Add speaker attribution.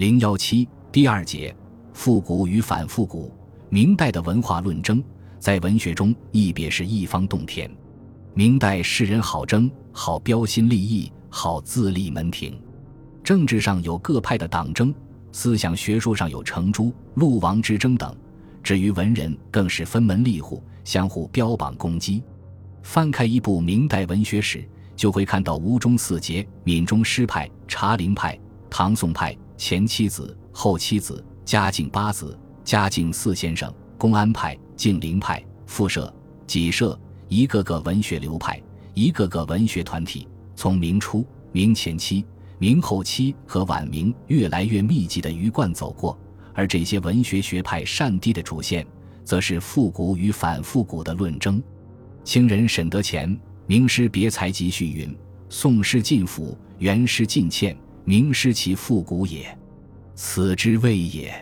Speaker 1: 零幺七第二节，复古与反复古。明代的文化论争，在文学中亦别是一方洞天。明代世人好争，好标新立异，好自立门庭。政治上有各派的党争，思想学术上有程朱、陆王之争等。至于文人，更是分门立户，相互标榜攻击。翻开一部明代文学史，就会看到吴中四杰、闽中诗派、茶陵派、唐宋派、前七子、后七子、嘉靖八子、嘉靖四先生、公安派、静陵派、复社、己社，一个个文学流派，一个个文学团体，从明初、明前期、明后期和晚明越来越密集的鱼贯走过。而这些文学学派善堤的主线，则是复古与反复古的论争。清人沈德潜《名诗别裁集序》云：“宋诗尽腐，元诗尽欠，名师其复古也。此之谓也。”